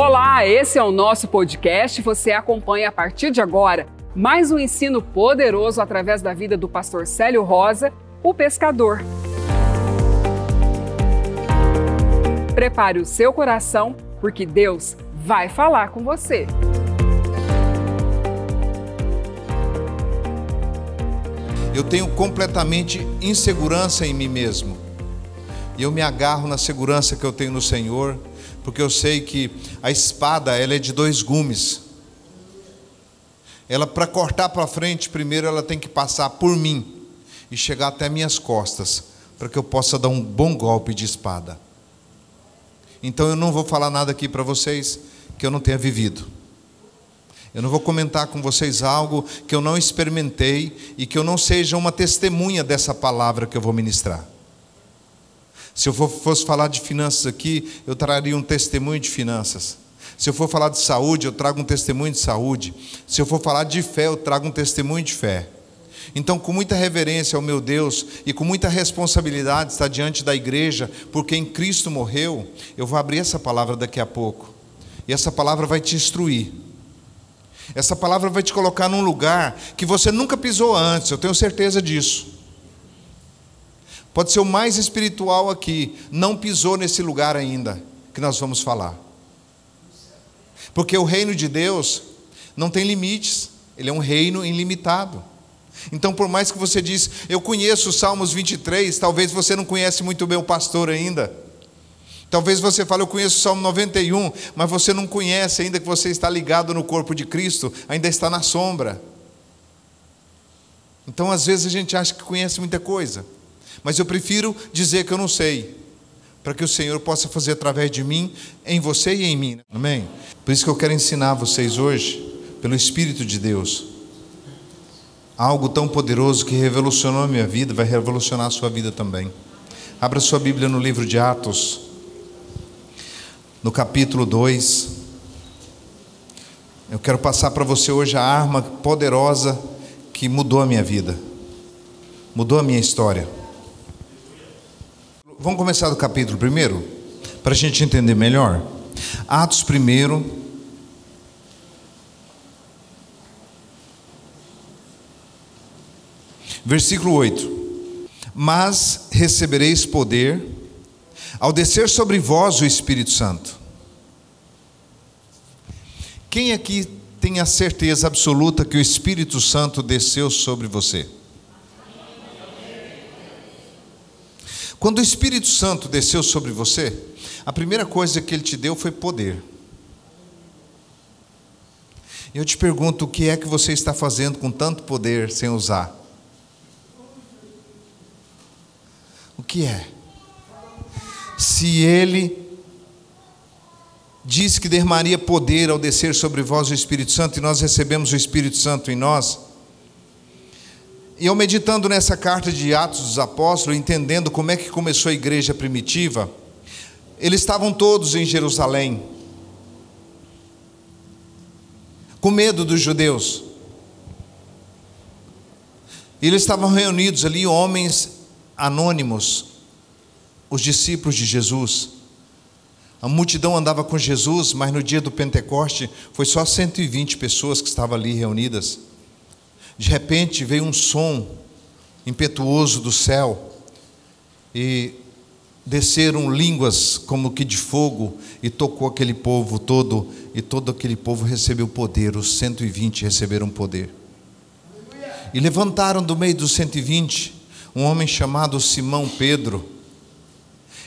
Olá, esse é o nosso podcast. Você acompanha a partir de agora mais um ensino poderoso através da vida do pastor Célio Rosa, o pescador. Prepare o seu coração, porque Deus vai falar com você. Eu tenho completamente insegurança em mim mesmo. E eu me agarro na segurança que eu tenho no Senhor, porque eu sei que a espada ela é de dois gumes. Ela para cortar para frente, primeiro ela tem que passar por mim e chegar até minhas costas, para que eu possa dar um bom golpe de espada. Então eu não vou falar nada aqui para vocês que eu não tenha vivido. Eu não vou comentar com vocês algo que eu não experimentei e que eu não seja uma testemunha dessa palavra que eu vou ministrar. Se eu fosse falar de finanças aqui, eu traria um testemunho de finanças. Se eu for falar de saúde, eu trago um testemunho de saúde. Se eu for falar de fé, eu trago um testemunho de fé. Então, com muita reverência ao meu Deus e com muita responsabilidade estar diante da igreja, porque em Cristo morreu, eu vou abrir essa palavra daqui a pouco. E essa palavra vai te instruir. Essa palavra vai te colocar num lugar que você nunca pisou antes, eu tenho certeza disso. Pode ser o mais espiritual aqui, não pisou nesse lugar ainda, que nós vamos falar. Porque o reino de Deus não tem limites, ele é um reino ilimitado. Então, por mais que você diz, eu conheço os Salmos 23, talvez você não conhece muito bem o pastor ainda. Talvez você fale, eu conheço o Salmo 91, mas você não conhece ainda que você está ligado no corpo de Cristo, ainda está na sombra. Então, às vezes a gente acha que conhece muita coisa, mas eu prefiro dizer que eu não sei, para que o Senhor possa fazer através de mim, em você e em mim. Amém? Por isso que eu quero ensinar vocês hoje, pelo Espírito de Deus, algo tão poderoso que revolucionou a minha vida, vai revolucionar a sua vida também. Abra sua Bíblia no livro de Atos no capítulo 2. Eu quero passar para você hoje a arma poderosa que mudou a minha vida, mudou a minha história. Vamos começar do capítulo primeiro, para a gente entender melhor. Atos primeiro. Versículo 8: Mas recebereis poder ao descer sobre vós o Espírito Santo. Quem aqui tem a certeza absoluta que o Espírito Santo desceu sobre você? Quando o Espírito Santo desceu sobre você, a primeira coisa que ele te deu foi poder. Eu te pergunto, o que é que você está fazendo com tanto poder sem usar? O que é? se ele diz que derramaria poder ao descer sobre vós o Espírito Santo, e nós recebemos o Espírito Santo em nós. E eu meditando nessa carta de Atos dos Apóstolos, entendendo como é que começou a igreja primitiva, eles estavam todos em Jerusalém, com medo dos judeus. E eles estavam reunidos ali, homens anônimos, os discípulos de Jesus. A multidão andava com Jesus, mas no dia do Pentecoste foi só 120 pessoas que estavam ali reunidas. De repente veio um som impetuoso do céu e desceram línguas como que de fogo e tocou aquele povo todo e todo aquele povo recebeu poder, os 120 receberam poder. E levantaram do meio dos 120 um homem chamado Simão Pedro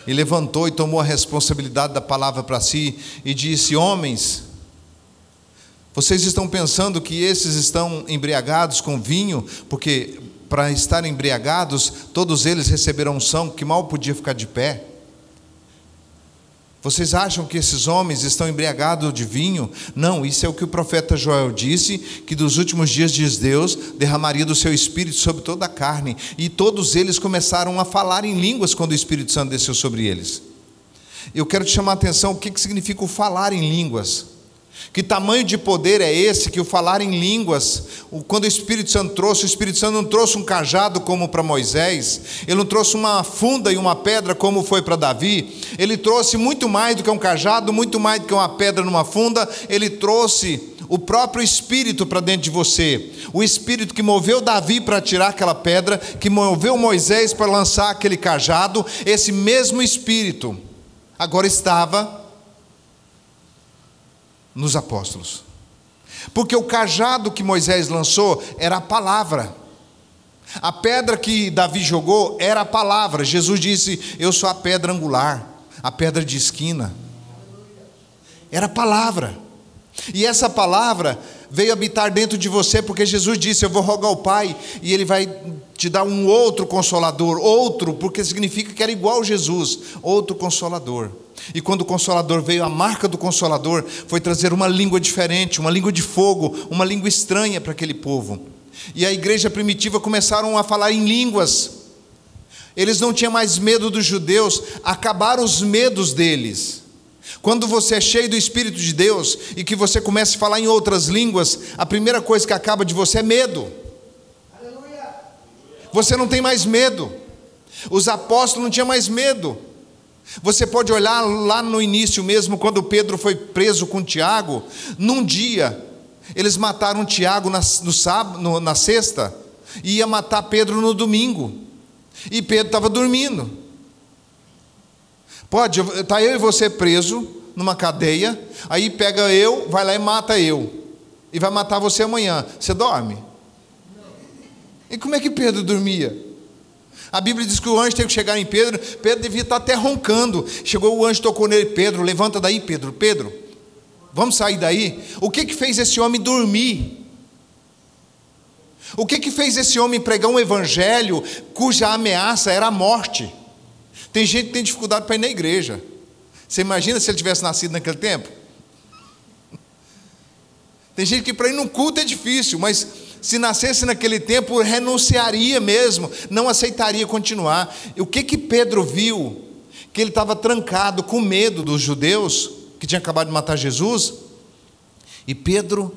e levantou e tomou a responsabilidade da palavra para si e disse: Homens, vocês estão pensando que esses estão embriagados com vinho, porque para estar embriagados, todos eles receberam unção que mal podia ficar de pé. Vocês acham que esses homens estão embriagados de vinho? Não, isso é o que o profeta Joel disse: que dos últimos dias diz Deus derramaria do seu espírito sobre toda a carne. E todos eles começaram a falar em línguas quando o Espírito Santo desceu sobre eles. Eu quero te chamar a atenção: o que significa o falar em línguas? Que tamanho de poder é esse que o falar em línguas, quando o Espírito Santo trouxe, o Espírito Santo não trouxe um cajado como para Moisés, ele não trouxe uma funda e uma pedra como foi para Davi, ele trouxe muito mais do que um cajado, muito mais do que uma pedra numa funda, ele trouxe o próprio Espírito para dentro de você, o Espírito que moveu Davi para tirar aquela pedra, que moveu Moisés para lançar aquele cajado, esse mesmo Espírito agora estava nos apóstolos. Porque o cajado que Moisés lançou era a palavra. A pedra que Davi jogou era a palavra. Jesus disse: Eu sou a pedra angular, a pedra de esquina. Era a palavra. E essa palavra veio habitar dentro de você, porque Jesus disse: Eu vou rogar ao Pai, e Ele vai te dar um outro consolador, outro, porque significa que era igual Jesus, outro consolador. E quando o Consolador veio, a marca do Consolador foi trazer uma língua diferente, uma língua de fogo, uma língua estranha para aquele povo. E a igreja primitiva começaram a falar em línguas. Eles não tinham mais medo dos judeus, acabaram os medos deles. Quando você é cheio do Espírito de Deus e que você começa a falar em outras línguas, a primeira coisa que acaba de você é medo. Você não tem mais medo. Os apóstolos não tinham mais medo. Você pode olhar lá no início mesmo, quando Pedro foi preso com Tiago, num dia, eles mataram Tiago na, no sábado, no, na sexta, e ia matar Pedro no domingo. E Pedro estava dormindo. Pode, tá eu e você preso numa cadeia, aí pega eu, vai lá e mata eu. E vai matar você amanhã. Você dorme? E como é que Pedro dormia? A Bíblia diz que o anjo teve que chegar em Pedro, Pedro devia estar até roncando. Chegou o anjo, tocou nele, Pedro, levanta daí, Pedro, Pedro, vamos sair daí. O que que fez esse homem dormir? O que que fez esse homem pregar um evangelho cuja ameaça era a morte? Tem gente que tem dificuldade para ir na igreja. Você imagina se ele tivesse nascido naquele tempo? Tem gente que para ir num culto é difícil, mas se nascesse naquele tempo, renunciaria mesmo, não aceitaria continuar. E o que que Pedro viu? Que ele estava trancado com medo dos judeus, que tinha acabado de matar Jesus. E Pedro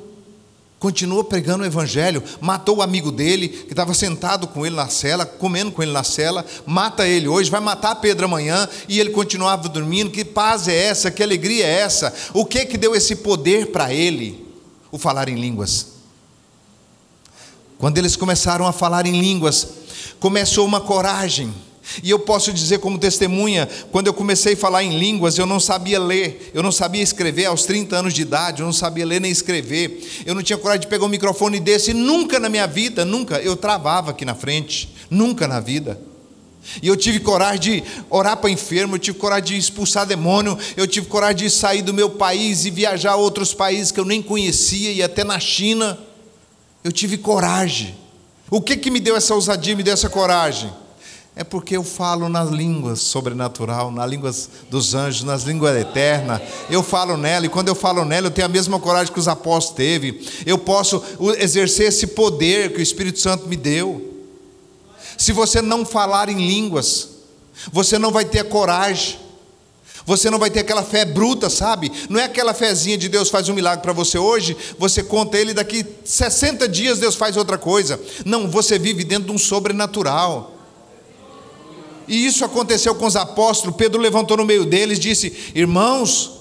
continuou pregando o evangelho, matou o amigo dele, que estava sentado com ele na cela, comendo com ele na cela, mata ele hoje, vai matar Pedro amanhã, e ele continuava dormindo. Que paz é essa? Que alegria é essa? O que que deu esse poder para ele? O falar em línguas. Quando eles começaram a falar em línguas, começou uma coragem. E eu posso dizer como testemunha, quando eu comecei a falar em línguas, eu não sabia ler, eu não sabia escrever aos 30 anos de idade, eu não sabia ler nem escrever. Eu não tinha coragem de pegar um microfone desse, nunca na minha vida, nunca. Eu travava aqui na frente, nunca na vida. E eu tive coragem de orar para enfermo, eu tive coragem de expulsar demônio, eu tive coragem de sair do meu país e viajar a outros países que eu nem conhecia, e até na China. Eu tive coragem. O que, que me deu essa ousadia, me deu essa coragem? É porque eu falo nas línguas sobrenatural, nas línguas dos anjos, nas línguas eternas. Eu falo nela, e quando eu falo nela, eu tenho a mesma coragem que os apóstolos teve. Eu posso exercer esse poder que o Espírito Santo me deu. Se você não falar em línguas, você não vai ter coragem. Você não vai ter aquela fé bruta, sabe? Não é aquela fezinha de Deus faz um milagre para você hoje, você conta ele daqui 60 dias Deus faz outra coisa. Não, você vive dentro de um sobrenatural. E isso aconteceu com os apóstolos. Pedro levantou no meio deles e disse: Irmãos,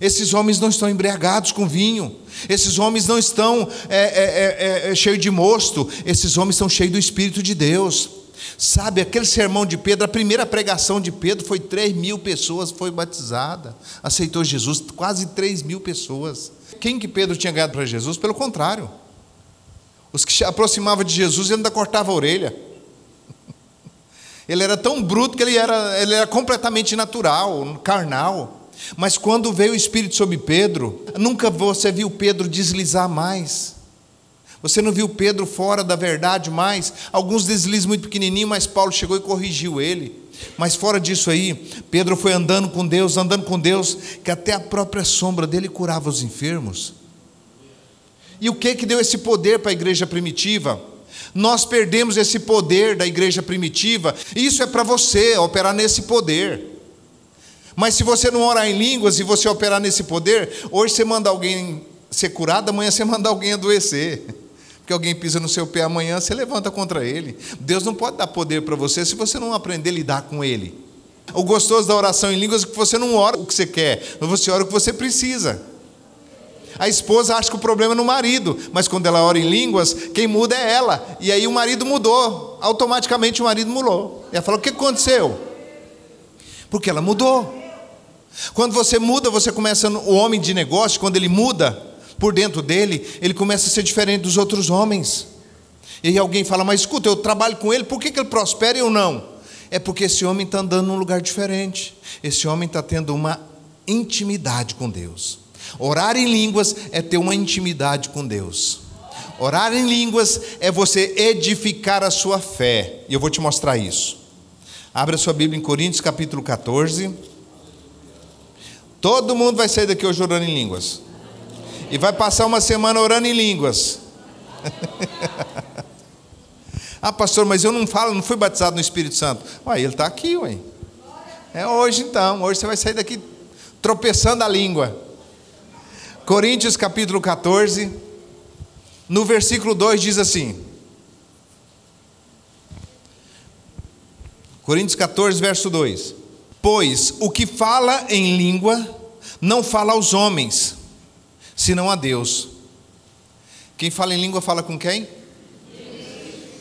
esses homens não estão embriagados com vinho, esses homens não estão é, é, é, é cheios de mosto, esses homens estão cheios do Espírito de Deus. Sabe, aquele sermão de Pedro, a primeira pregação de Pedro foi 3 mil pessoas, foi batizada, aceitou Jesus, quase 3 mil pessoas. Quem que Pedro tinha ganhado para Jesus? Pelo contrário. Os que se aproximavam de Jesus, ainda cortava a orelha. Ele era tão bruto que ele era, ele era completamente natural, carnal. Mas quando veio o Espírito sobre Pedro, nunca você viu Pedro deslizar mais. Você não viu Pedro fora da verdade mais? Alguns deslizes muito pequenininho, mas Paulo chegou e corrigiu ele. Mas fora disso aí, Pedro foi andando com Deus, andando com Deus, que até a própria sombra dele curava os enfermos. E o que que deu esse poder para a igreja primitiva? Nós perdemos esse poder da igreja primitiva, isso é para você operar nesse poder. Mas se você não orar em línguas e você operar nesse poder, hoje você manda alguém ser curado, amanhã você manda alguém adoecer. Porque alguém pisa no seu pé amanhã, você levanta contra ele. Deus não pode dar poder para você se você não aprender a lidar com ele. O gostoso da oração em línguas é que você não ora o que você quer, mas você ora o que você precisa. A esposa acha que o problema é no marido, mas quando ela ora em línguas, quem muda é ela. E aí o marido mudou, automaticamente o marido mudou. E ela falou: O que aconteceu? Porque ela mudou. Quando você muda, você começa, o homem de negócio, quando ele muda por dentro dele, ele começa a ser diferente dos outros homens. E aí alguém fala, mas escuta, eu trabalho com ele, por que, que ele prospera e eu não? É porque esse homem está andando num lugar diferente. Esse homem está tendo uma intimidade com Deus. Orar em línguas é ter uma intimidade com Deus. Orar em línguas é você edificar a sua fé. E eu vou te mostrar isso. Abra sua Bíblia em Coríntios capítulo 14. Todo mundo vai sair daqui hoje orando em línguas. E vai passar uma semana orando em línguas. ah, pastor, mas eu não falo, não fui batizado no Espírito Santo. Ué, ele está aqui, ué. É hoje então. Hoje você vai sair daqui tropeçando a língua. Coríntios capítulo 14, no versículo 2 diz assim: Coríntios 14, verso 2: Pois o que fala em língua não fala aos homens, senão a Deus. Quem fala em língua fala com quem?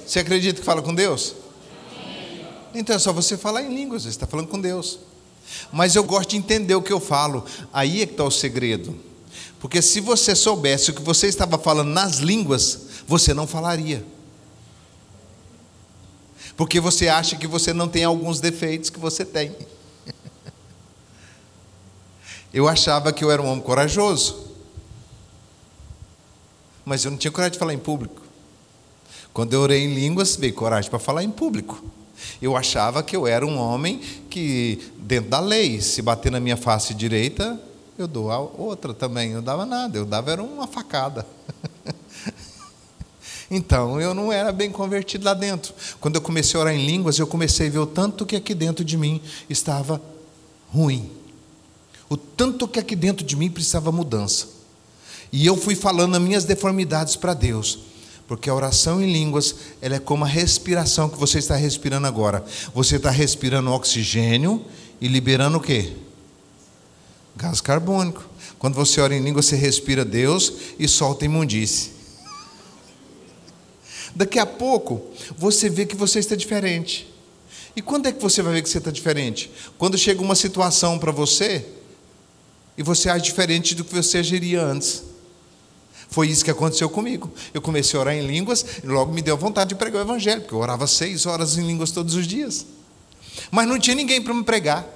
Você acredita que fala com Deus? Então é só você falar em línguas, você está falando com Deus. Mas eu gosto de entender o que eu falo, aí é que está o segredo. Porque se você soubesse o que você estava falando nas línguas, você não falaria. Porque você acha que você não tem alguns defeitos que você tem. Eu achava que eu era um homem corajoso. Mas eu não tinha coragem de falar em público. Quando eu orei em línguas, veio coragem para falar em público. Eu achava que eu era um homem que, dentro da lei, se bater na minha face direita, eu dou a outra também. Eu dava nada, eu dava era uma facada. então, eu não era bem convertido lá dentro. Quando eu comecei a orar em línguas, eu comecei a ver o tanto que aqui dentro de mim estava ruim o tanto que aqui dentro de mim precisava mudança. E eu fui falando as minhas deformidades para Deus. Porque a oração em línguas, ela é como a respiração que você está respirando agora. Você está respirando oxigênio e liberando o quê? Gás carbônico. Quando você ora em língua, você respira Deus e solta imundície. Daqui a pouco, você vê que você está diferente. E quando é que você vai ver que você está diferente? Quando chega uma situação para você e você age diferente do que você agiria antes. Foi isso que aconteceu comigo. Eu comecei a orar em línguas e logo me deu vontade de pregar o Evangelho, porque eu orava seis horas em línguas todos os dias. Mas não tinha ninguém para me pregar.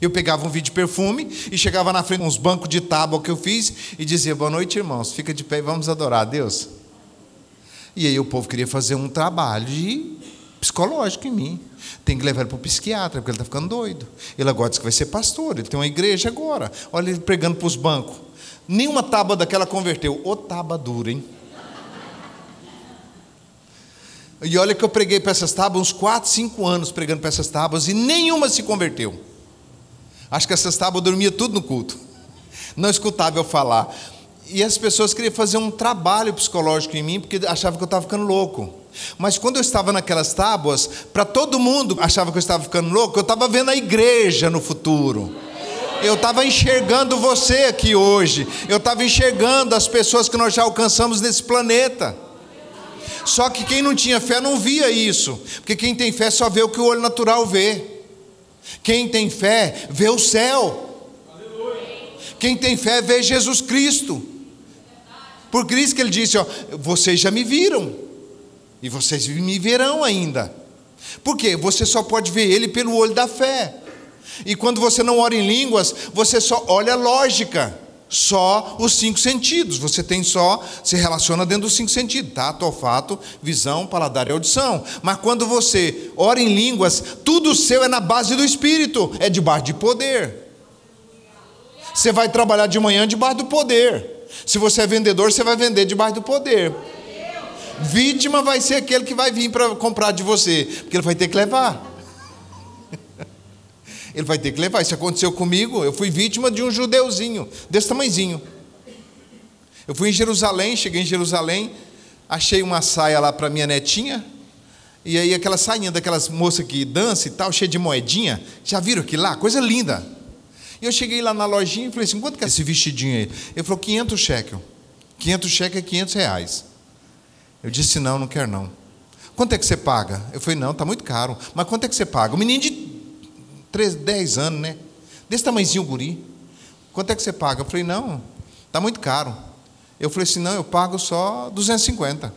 Eu pegava um vídeo de perfume e chegava na frente uns bancos de tábua que eu fiz e dizia: Boa noite, irmãos, fica de pé e vamos adorar a Deus. E aí o povo queria fazer um trabalho psicológico em mim. Tem que levar ele para o psiquiatra, porque ele está ficando doido. Ele agora diz que vai ser pastor, ele tem uma igreja agora. Olha ele pregando para os bancos. Nenhuma tábua daquela converteu. Ô tábua dura, hein? E olha que eu preguei para essas tábuas uns 4, 5 anos pregando para essas tábuas e nenhuma se converteu. Acho que essas tábuas dormiam tudo no culto. Não escutava eu falar. E as pessoas queriam fazer um trabalho psicológico em mim porque achavam que eu estava ficando louco. Mas quando eu estava naquelas tábuas, para todo mundo achava que eu estava ficando louco, eu estava vendo a igreja no futuro. Eu estava enxergando você aqui hoje. Eu estava enxergando as pessoas que nós já alcançamos nesse planeta. Só que quem não tinha fé não via isso, porque quem tem fé só vê o que o olho natural vê. Quem tem fé vê o céu. Quem tem fé vê Jesus Cristo. Por isso que ele disse: ó, vocês já me viram. E vocês me verão ainda. Por quê? Você só pode ver ele pelo olho da fé. E quando você não ora em línguas, você só olha a lógica, só os cinco sentidos. Você tem só, se relaciona dentro dos cinco sentidos: tato, olfato, visão, paladar e audição. Mas quando você ora em línguas, tudo seu é na base do espírito, é debaixo de poder. Você vai trabalhar de manhã debaixo do poder. Se você é vendedor, você vai vender debaixo do poder. Vítima vai ser aquele que vai vir para comprar de você, porque ele vai ter que levar. Ele vai ter que levar. Isso aconteceu comigo. Eu fui vítima de um judeuzinho, desse tamanhozinho. Eu fui em Jerusalém, cheguei em Jerusalém, achei uma saia lá para minha netinha. E aí aquela sainha daquelas moças que dança e tal, cheia de moedinha. Já viram aquilo lá? Coisa linda. E eu cheguei lá na lojinha e falei assim, quanto que é esse vestidinho aí? Ele falou, 500 shekel. 500 shekel é 500 reais. Eu disse, não, não quero não. Quanto é que você paga? Eu falei, não, está muito caro. Mas quanto é que você paga? O menino de 3, 10 anos, né? Desse tamanhozinho guri. Quanto é que você paga? Eu falei, não, está muito caro. Eu falei assim, não, eu pago só 250.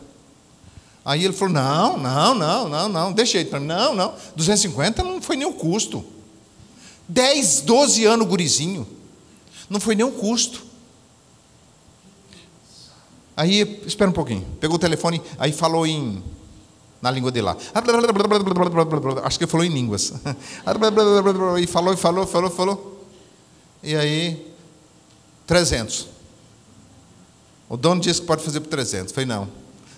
Aí ele falou, não, não, não, não, não, deixa ele. Não, não, 250 não foi nem o custo. 10, 12 anos gurizinho. Não foi nem o custo. Aí, espera um pouquinho. Pegou o telefone, aí falou em na língua de lá. Acho que falou em línguas. E falou, e falou, falou, falou. E aí, 300. O dono disse que pode fazer por 300. Eu falei, não.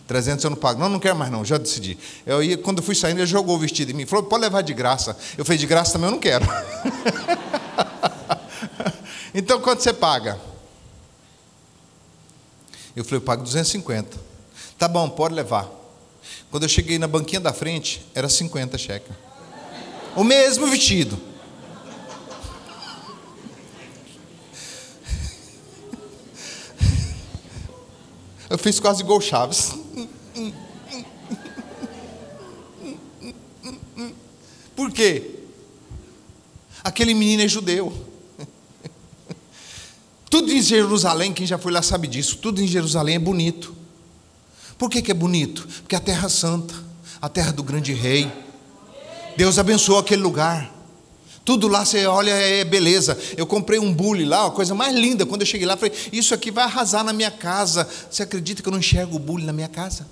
300 eu não pago. Não, não quero mais não, já decidi. Eu ia, quando eu fui saindo, ele jogou o vestido em mim. Falou, pode levar de graça. Eu falei, de graça também eu não quero. então, quanto você paga? Eu falei, eu pago 250. Tá bom, pode levar. Quando eu cheguei na banquinha da frente, era 50 cheques. O mesmo vestido. Eu fiz quase igual Chaves. Por quê? Aquele menino é judeu. Tudo em Jerusalém, quem já foi lá sabe disso, tudo em Jerusalém é bonito. Por que, que é bonito? Porque é a terra santa, a terra do grande rei. Deus abençoou aquele lugar. Tudo lá você olha é beleza. Eu comprei um bule lá, a coisa mais linda. Quando eu cheguei lá, falei: Isso aqui vai arrasar na minha casa. Você acredita que eu não enxergo o bule na minha casa?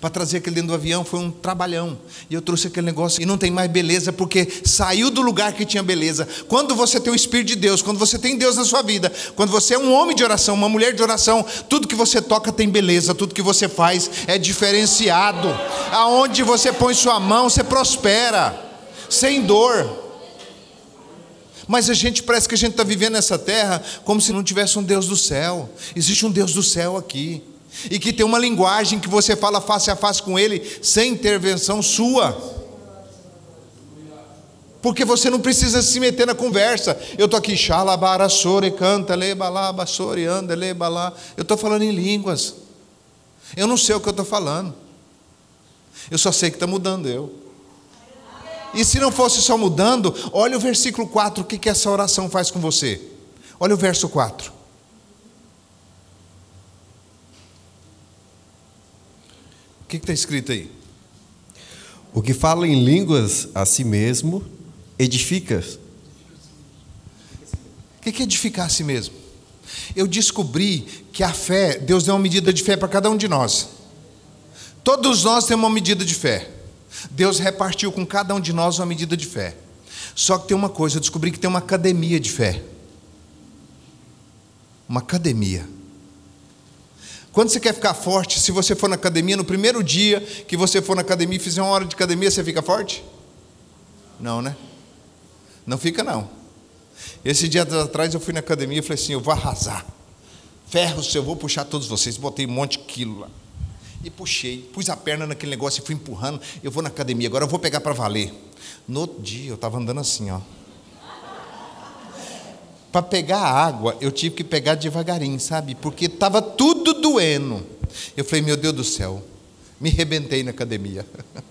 Para trazer aquele dentro do avião foi um trabalhão. E eu trouxe aquele negócio e não tem mais beleza porque saiu do lugar que tinha beleza. Quando você tem o Espírito de Deus, quando você tem Deus na sua vida, quando você é um homem de oração, uma mulher de oração, tudo que você toca tem beleza, tudo que você faz é diferenciado. Aonde você põe sua mão, você prospera, sem dor. Mas a gente parece que a gente está vivendo nessa terra como se não tivesse um Deus do céu. Existe um Deus do céu aqui. E que tem uma linguagem que você fala face a face com Ele, sem intervenção sua. Porque você não precisa se meter na conversa. Eu estou aqui, xalabarassore, canta, lebalabassore, anda, lebalá. Eu estou falando em línguas. Eu não sei o que eu estou falando. Eu só sei que está mudando eu. E se não fosse só mudando, olha o versículo 4, o que, que essa oração faz com você. Olha o verso 4. Que está escrito aí? O que fala em línguas a si mesmo edifica. O que é edificar a si mesmo? Eu descobri que a fé, Deus deu uma medida de fé para cada um de nós. Todos nós temos uma medida de fé. Deus repartiu com cada um de nós uma medida de fé. Só que tem uma coisa, eu descobri que tem uma academia de fé. Uma academia. Quando você quer ficar forte, se você for na academia, no primeiro dia que você for na academia e fizer uma hora de academia, você fica forte? Não, né? Não fica não. Esse dia atrás eu fui na academia e falei assim: eu vou arrasar. Ferros, eu vou puxar todos vocês. Botei um monte de quilo lá. E puxei, pus a perna naquele negócio e fui empurrando. Eu vou na academia, agora eu vou pegar para valer. No outro dia eu estava andando assim, ó. Para pegar a água, eu tive que pegar devagarinho, sabe? Porque estava tudo doendo. Eu falei, meu Deus do céu, me rebentei na academia.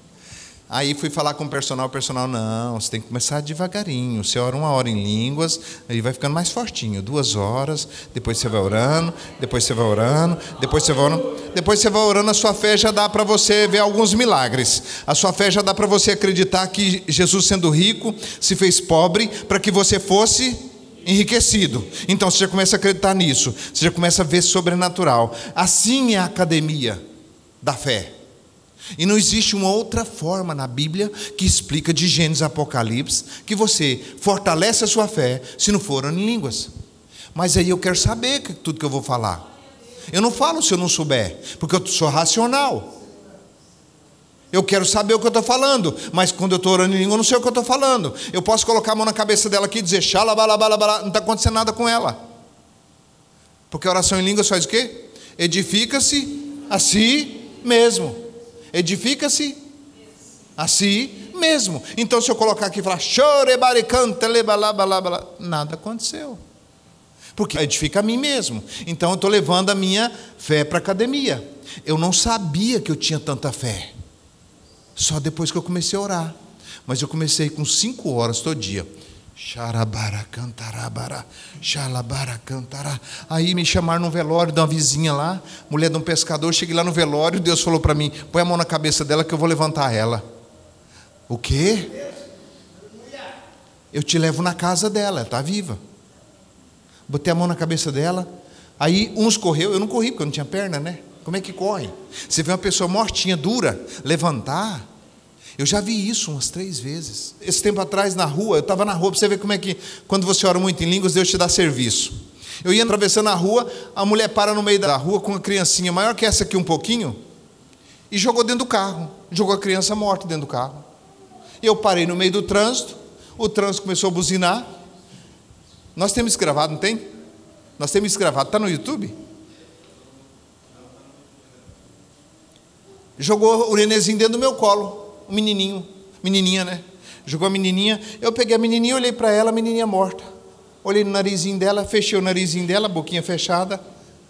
Aí fui falar com o personal, o personal, não, você tem que começar devagarinho. Você ora uma hora em línguas, aí vai ficando mais fortinho. Duas horas, depois você vai orando, depois você vai orando, depois você vai orando. Depois você vai orando, a sua fé já dá para você ver alguns milagres. A sua fé já dá para você acreditar que Jesus, sendo rico, se fez pobre para que você fosse enriquecido. Então você já começa a acreditar nisso. Você já começa a ver sobrenatural. Assim é a academia da fé. E não existe uma outra forma na Bíblia que explica de Gênesis a Apocalipse que você fortalece a sua fé se não for em línguas. Mas aí eu quero saber tudo que eu vou falar. Eu não falo se eu não souber, porque eu sou racional. Eu quero saber o que eu estou falando, mas quando eu estou orando em língua, eu não sei o que eu estou falando. Eu posso colocar a mão na cabeça dela aqui e dizer, xalabalabalabala, não está acontecendo nada com ela. Porque a oração em línguas faz o quê? Edifica-se a si mesmo. Edifica-se a si mesmo. Então, se eu colocar aqui e falar, chorebaricanta, nada aconteceu. Porque edifica a mim mesmo. Então, eu estou levando a minha fé para a academia. Eu não sabia que eu tinha tanta fé. Só depois que eu comecei a orar. Mas eu comecei com cinco horas todo dia. Xarabara cantarabara, xalabara cantará. Aí me chamaram no velório de uma vizinha lá, mulher de um pescador. Cheguei lá no velório, Deus falou para mim: põe a mão na cabeça dela que eu vou levantar ela. O quê? Eu te levo na casa dela, ela está viva. Botei a mão na cabeça dela. Aí uns correu, eu não corri porque eu não tinha perna, né? Como é que corre? Você vê uma pessoa mortinha, dura, levantar. Eu já vi isso umas três vezes. Esse tempo atrás, na rua, eu estava na rua, para você ver como é que, quando você ora muito em línguas, Deus te dá serviço. Eu ia atravessando a rua, a mulher para no meio da rua com uma criancinha maior que essa aqui um pouquinho, e jogou dentro do carro. Jogou a criança morta dentro do carro. Eu parei no meio do trânsito, o trânsito começou a buzinar. Nós temos gravado, não tem? Nós temos gravado, está no YouTube? Jogou o nenenzinho dentro do meu colo, o menininho, menininha, né? Jogou a menininha, eu peguei a menininha, olhei para ela, a menininha morta. Olhei no narizinho dela, fechei o narizinho dela, boquinha fechada,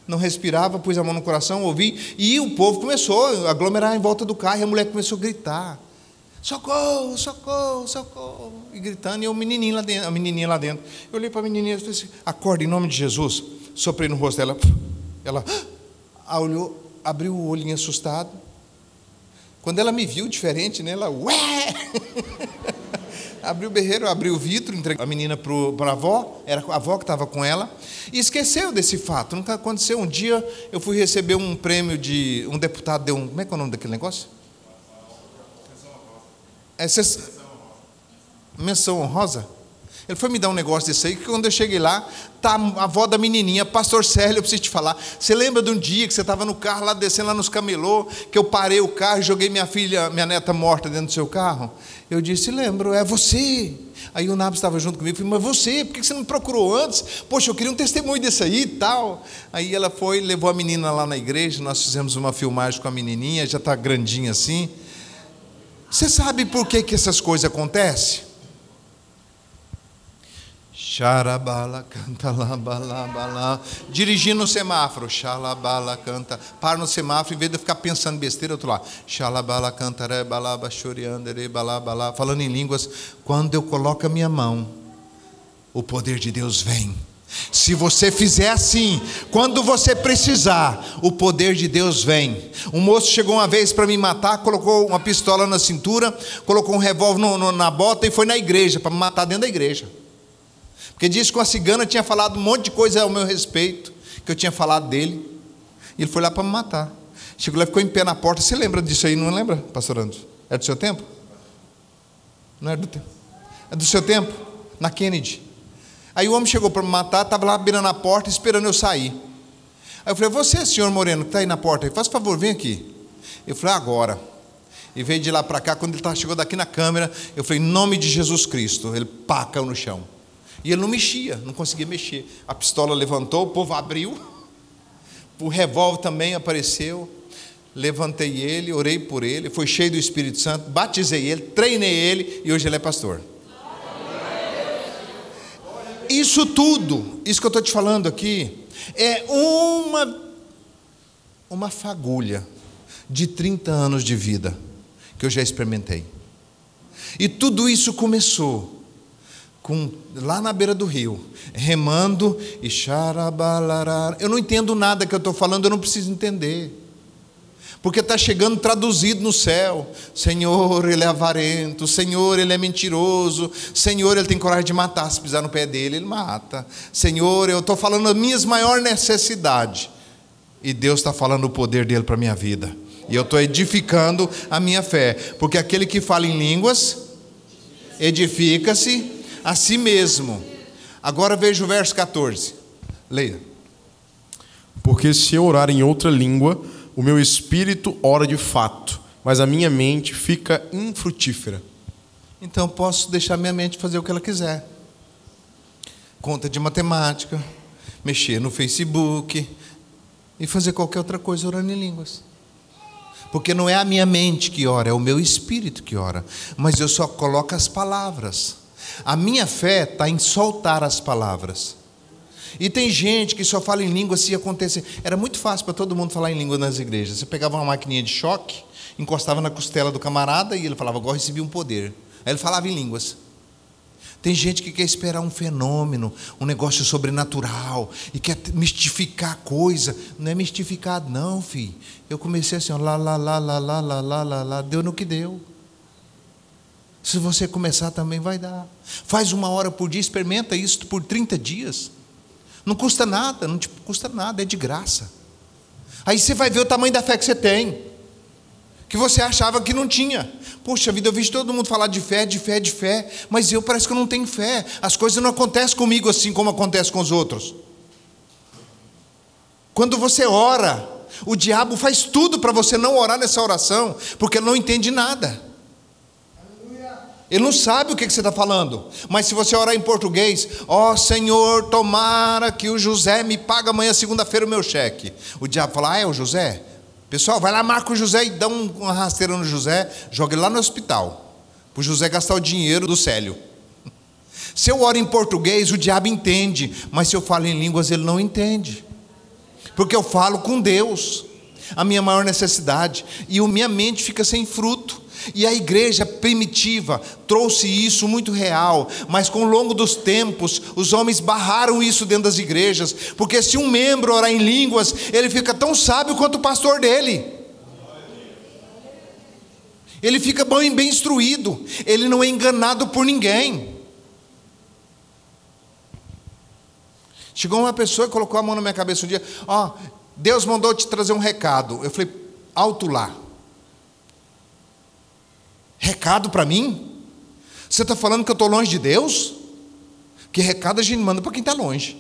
não respirava, pus a mão no coração, ouvi, e o povo começou a aglomerar em volta do carro, e a mulher começou a gritar: socorro, socorro, socorro, e gritando, e o menininho lá dentro, a menininha lá dentro. Eu olhei para a menininha e falei assim: acorda em nome de Jesus. Soprei no rosto dela, ela ah, olhou, abriu o olhinho assustado, quando ela me viu diferente, né, ela, ué! abriu o berreiro, abriu o vidro, entregou a menina para a avó, era a avó que estava com ela, e esqueceu desse fato. Nunca aconteceu. Um dia eu fui receber um prêmio de. Um deputado deu um. Como é que é o nome daquele negócio? É, menção honrosa? Ele foi me dar um negócio desse aí, que quando eu cheguei lá, tá a avó da menininha, pastor Célio, eu preciso te falar. Você lembra de um dia que você estava no carro, lá descendo lá nos camelô, que eu parei o carro e joguei minha filha, minha neta morta dentro do seu carro? Eu disse, lembro, é você. Aí o Nabo estava junto comigo, falei, mas você, por que você não procurou antes? Poxa, eu queria um testemunho desse aí e tal. Aí ela foi, levou a menina lá na igreja, nós fizemos uma filmagem com a menininha, já está grandinha assim. Você sabe por que, que essas coisas acontecem? Xarabala, canta lá, bala, bala. Dirigindo no semáforo, xalabala, canta. Para no semáforo, em vez de eu ficar pensando besteira, eu estou lá. Xalabala, canta, balaba, choriandere, balabala. Falando em línguas, quando eu coloco a minha mão, o poder de Deus vem. Se você fizer assim, quando você precisar, o poder de Deus vem. Um moço chegou uma vez para me matar, colocou uma pistola na cintura, colocou um revólver na bota e foi na igreja, para me matar dentro da igreja. Porque disse que uma cigana tinha falado um monte de coisa ao meu respeito, que eu tinha falado dele. E ele foi lá para me matar. Chegou lá, ficou em pé na porta. Você lembra disso aí? Não lembra, pastor André? É do seu tempo? Não é do tempo. É do seu tempo? Na Kennedy. Aí o homem chegou para me matar, estava lá beirando a porta, esperando eu sair. Aí eu falei, você, senhor Moreno, que está aí na porta, faz favor, vem aqui. Eu falei, agora. E veio de lá para cá, quando ele chegou daqui na câmera, eu falei, em nome de Jesus Cristo. Ele pá, caiu no chão. E ele não mexia, não conseguia mexer. A pistola levantou, o povo abriu, o revólver também apareceu. Levantei ele, orei por ele, foi cheio do Espírito Santo, batizei ele, treinei ele e hoje ele é pastor. Isso tudo, isso que eu estou te falando aqui, é uma, uma fagulha de 30 anos de vida que eu já experimentei. E tudo isso começou com, lá na beira do rio, remando e xarabalarar. Eu não entendo nada que eu estou falando, eu não preciso entender. Porque está chegando traduzido no céu. Senhor, ele é avarento. Senhor, ele é mentiroso. Senhor, ele tem coragem de matar. Se pisar no pé dele, ele mata. Senhor, eu estou falando as minhas maiores necessidades. E Deus está falando o poder dele para a minha vida. E eu estou edificando a minha fé. Porque aquele que fala em línguas, edifica-se a si mesmo. Agora veja o verso 14. Leia. Porque se eu orar em outra língua, o meu espírito ora de fato, mas a minha mente fica infrutífera. Então posso deixar minha mente fazer o que ela quiser. Conta de matemática, mexer no Facebook e fazer qualquer outra coisa orando em línguas. Porque não é a minha mente que ora, é o meu espírito que ora. Mas eu só coloco as palavras. A minha fé está em soltar as palavras. E tem gente que só fala em língua se acontecer. Era muito fácil para todo mundo falar em língua nas igrejas. Você pegava uma maquininha de choque, encostava na costela do camarada e ele falava, agora recebi um poder. Aí ele falava em línguas. Tem gente que quer esperar um fenômeno, um negócio sobrenatural, e quer mistificar a coisa. Não é mistificado, não, filho. Eu comecei assim, lá, lá, lá, lá, lá, lá, lá, lá, lá, deu no que deu. Se você começar também vai dar. Faz uma hora por dia, experimenta isso por 30 dias. Não custa nada, não te custa nada, é de graça. Aí você vai ver o tamanho da fé que você tem, que você achava que não tinha. Poxa vida, eu vejo todo mundo falar de fé, de fé, de fé, mas eu parece que eu não tenho fé. As coisas não acontecem comigo assim como acontecem com os outros. Quando você ora, o diabo faz tudo para você não orar nessa oração, porque não entende nada. Ele não sabe o que você está falando. Mas se você orar em português, ó oh, Senhor, tomara que o José me pague amanhã, segunda-feira, o meu cheque. O diabo fala, ah, é o José? Pessoal, vai lá, marca o José e dá uma rasteira no José, joga ele lá no hospital. Para o José gastar o dinheiro do Célio. Se eu oro em português, o diabo entende. Mas se eu falo em línguas, ele não entende. Porque eu falo com Deus. A minha maior necessidade. E a minha mente fica sem fruto. E a igreja primitiva trouxe isso muito real, mas com o longo dos tempos, os homens barraram isso dentro das igrejas, porque se um membro orar em línguas, ele fica tão sábio quanto o pastor dele. Ele fica bem, bem instruído, ele não é enganado por ninguém. Chegou uma pessoa e colocou a mão na minha cabeça um dia: Ó, oh, Deus mandou te trazer um recado. Eu falei: Alto lá. Recado para mim? Você está falando que eu estou longe de Deus? Que recado a gente manda para quem está longe.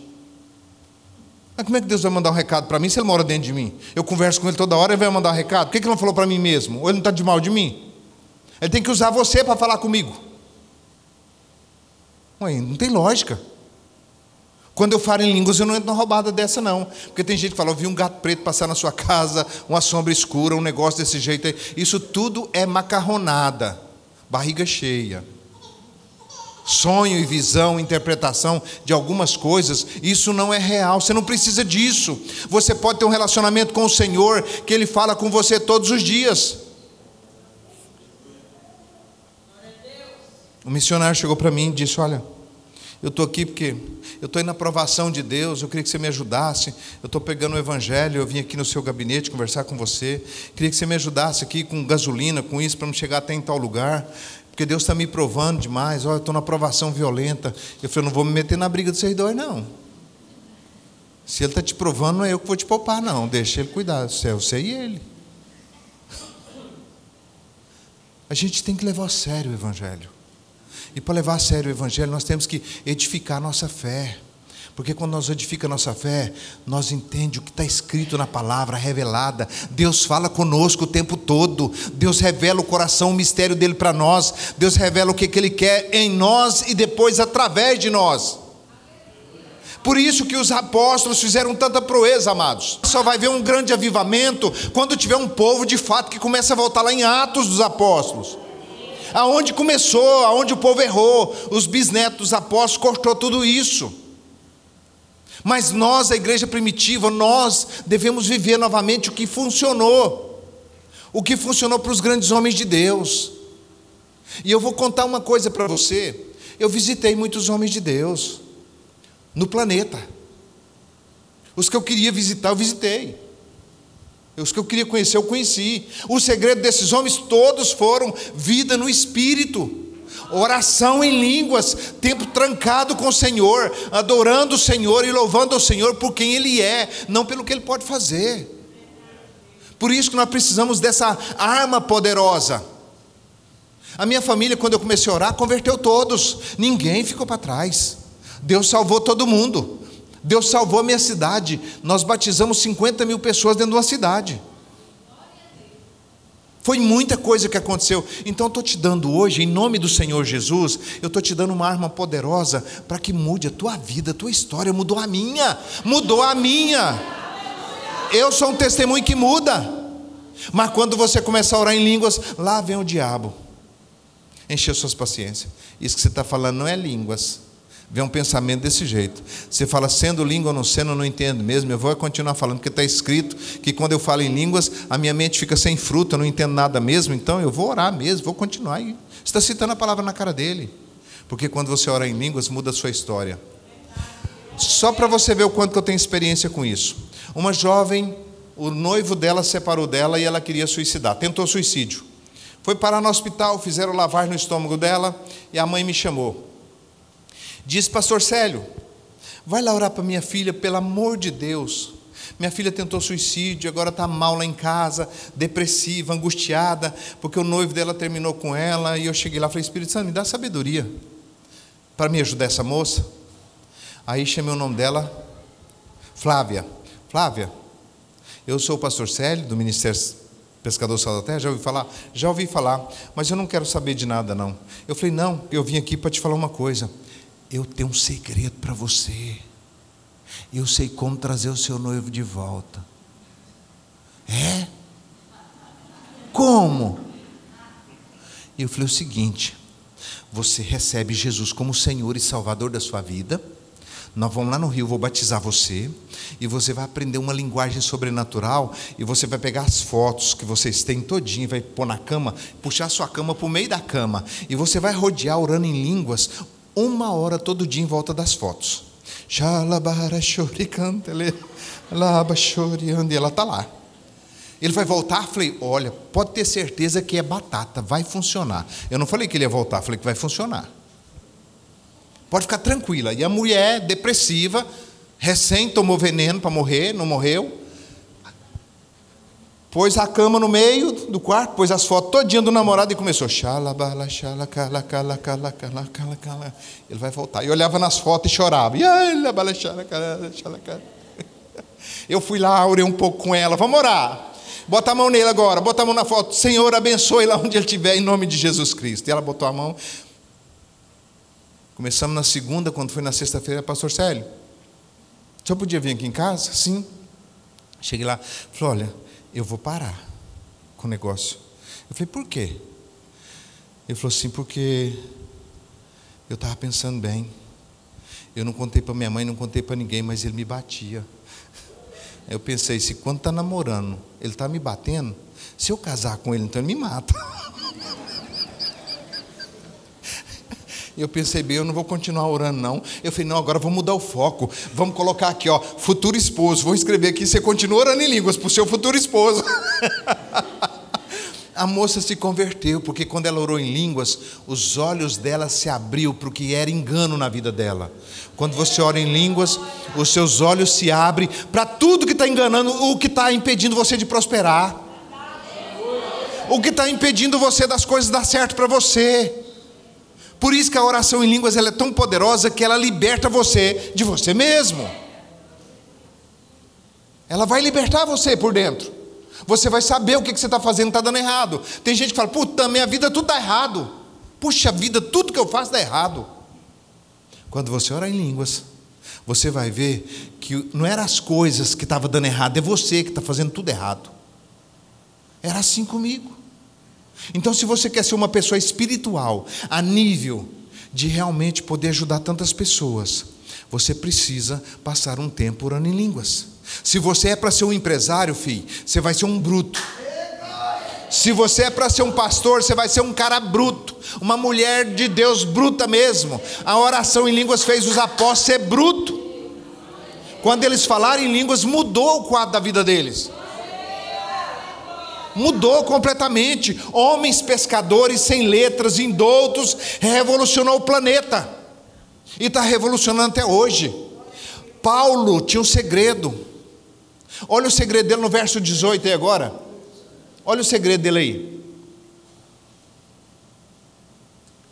Mas como é que Deus vai mandar um recado para mim se Ele mora dentro de mim? Eu converso com Ele toda hora e vai mandar um recado. Por que, Ele não falou para mim mesmo? Ou Ele não está de mal de mim? Ele tem que usar você para falar comigo. Ué, não tem lógica. Quando eu falo em línguas, eu não entro numa roubada dessa, não. Porque tem gente que fala, eu vi um gato preto passar na sua casa, uma sombra escura, um negócio desse jeito. Isso tudo é macarronada, barriga cheia. Sonho e visão, interpretação de algumas coisas, isso não é real, você não precisa disso. Você pode ter um relacionamento com o Senhor, que Ele fala com você todos os dias. O missionário chegou para mim e disse: Olha, eu estou aqui porque eu estou indo na aprovação de Deus, eu queria que você me ajudasse. Eu estou pegando o Evangelho, eu vim aqui no seu gabinete conversar com você. Queria que você me ajudasse aqui com gasolina, com isso, para me chegar até em tal lugar. Porque Deus está me provando demais. Olha, eu estou na aprovação violenta. Eu falei, não vou me meter na briga seus dois, não. Se Ele está te provando, não é eu que vou te poupar, não. Deixa Ele cuidar. É você e Ele. A gente tem que levar a sério o Evangelho. E para levar a sério o Evangelho, nós temos que edificar nossa fé. Porque quando nós edificamos nossa fé, nós entendemos o que está escrito na palavra revelada. Deus fala conosco o tempo todo. Deus revela o coração, o mistério dele para nós. Deus revela o que, que ele quer em nós e depois através de nós. Por isso que os apóstolos fizeram tanta proeza, amados. Só vai ver um grande avivamento quando tiver um povo de fato que começa a voltar lá em Atos dos Apóstolos aonde começou, aonde o povo errou, os bisnetos apóstolos cortou tudo isso. Mas nós, a igreja primitiva, nós devemos viver novamente o que funcionou, o que funcionou para os grandes homens de Deus. E eu vou contar uma coisa para você. Eu visitei muitos homens de Deus no planeta. Os que eu queria visitar, eu visitei. Os que eu queria conhecer, eu conheci. O segredo desses homens todos foram vida no espírito. Oração em línguas, tempo trancado com o Senhor, adorando o Senhor e louvando o Senhor por quem Ele é, não pelo que Ele pode fazer. Por isso que nós precisamos dessa arma poderosa. A minha família, quando eu comecei a orar, converteu todos, ninguém ficou para trás. Deus salvou todo mundo. Deus salvou a minha cidade. Nós batizamos 50 mil pessoas dentro de uma cidade. Foi muita coisa que aconteceu. Então, estou te dando hoje, em nome do Senhor Jesus, eu estou te dando uma arma poderosa para que mude a tua vida, a tua história. Mudou a minha, mudou a minha. Eu sou um testemunho que muda. Mas quando você começar a orar em línguas, lá vem o diabo. Encher suas paciências. Isso que você está falando não é línguas. Vem um pensamento desse jeito. Você fala sendo língua ou não sendo, eu não entendo mesmo. Eu vou continuar falando, porque está escrito que quando eu falo em línguas, a minha mente fica sem fruto, eu não entendo nada mesmo, então eu vou orar mesmo, vou continuar. Você está citando a palavra na cara dele. Porque quando você ora em línguas, muda a sua história. Só para você ver o quanto que eu tenho experiência com isso. Uma jovem, o noivo dela separou dela e ela queria suicidar, tentou suicídio. Foi parar no hospital, fizeram lavagem no estômago dela e a mãe me chamou. Disse, pastor Célio, vai lá orar para minha filha, pelo amor de Deus. Minha filha tentou suicídio, agora está mal lá em casa, depressiva, angustiada, porque o noivo dela terminou com ela. E eu cheguei lá e falei: Espírito Santo, me dá sabedoria para me ajudar essa moça. Aí chamei o nome dela, Flávia. Flávia, eu sou o pastor Célio, do Ministério Pescador Sal da Terra. Já ouvi falar? Já ouvi falar, mas eu não quero saber de nada, não. Eu falei: Não, eu vim aqui para te falar uma coisa. Eu tenho um segredo para você. Eu sei como trazer o seu noivo de volta. É? Como? Eu falei o seguinte: você recebe Jesus como Senhor e Salvador da sua vida. Nós vamos lá no Rio, vou batizar você, e você vai aprender uma linguagem sobrenatural, e você vai pegar as fotos que vocês têm todinho, vai pôr na cama, puxar a sua cama para o meio da cama, e você vai rodear orando em línguas, uma hora todo dia em volta das fotos. E ela está lá. Ele vai voltar? Falei, olha, pode ter certeza que é batata, vai funcionar. Eu não falei que ele ia voltar, falei que vai funcionar. Pode ficar tranquila. E a mulher, depressiva, recém tomou veneno para morrer, não morreu pôs a cama no meio do quarto, pôs as fotos todinha do namorado e começou. Ele vai voltar. E olhava nas fotos e chorava. Eu fui lá, orei um pouco com ela. Vamos orar. Bota a mão nele agora, bota a mão na foto. Senhor, abençoe lá onde ele estiver, em nome de Jesus Cristo. E ela botou a mão. Começamos na segunda, quando foi na sexta-feira, pastor Célio. O senhor podia vir aqui em casa? Sim. Cheguei lá, falei, olha, eu vou parar com o negócio. Eu falei, por quê? Ele falou assim, porque eu estava pensando bem. Eu não contei para minha mãe, não contei para ninguém, mas ele me batia. Eu pensei, se quando está namorando, ele está me batendo, se eu casar com ele, então ele me mata. Eu pensei bem, eu não vou continuar orando, não. Eu falei, não, agora vamos mudar o foco. Vamos colocar aqui, ó, futuro esposo. Vou escrever aqui, você continua orando em línguas para o seu futuro esposo. A moça se converteu, porque quando ela orou em línguas, os olhos dela se abriu para o que era engano na vida dela. Quando você ora em línguas, os seus olhos se abrem para tudo que está enganando, o que está impedindo você de prosperar, o que está impedindo você das coisas dar certo para você. Por isso que a oração em línguas ela é tão poderosa que ela liberta você de você mesmo. Ela vai libertar você por dentro. Você vai saber o que você está fazendo está dando errado. Tem gente que fala, puta, minha vida tudo está errado. Puxa vida, tudo que eu faço dá errado. Quando você ora em línguas, você vai ver que não eram as coisas que estavam dando errado, é você que está fazendo tudo errado. Era assim comigo. Então, se você quer ser uma pessoa espiritual, a nível de realmente poder ajudar tantas pessoas, você precisa passar um tempo orando em línguas. Se você é para ser um empresário, filho, você vai ser um bruto. Se você é para ser um pastor, você vai ser um cara bruto, uma mulher de Deus bruta mesmo. A oração em línguas fez os apóstolos ser bruto. Quando eles falaram em línguas, mudou o quadro da vida deles mudou completamente. Homens pescadores sem letras, indoutos, revolucionou o planeta. E está revolucionando até hoje. Paulo tinha um segredo. Olha o segredo dele no verso 18 aí agora. Olha o segredo dele aí.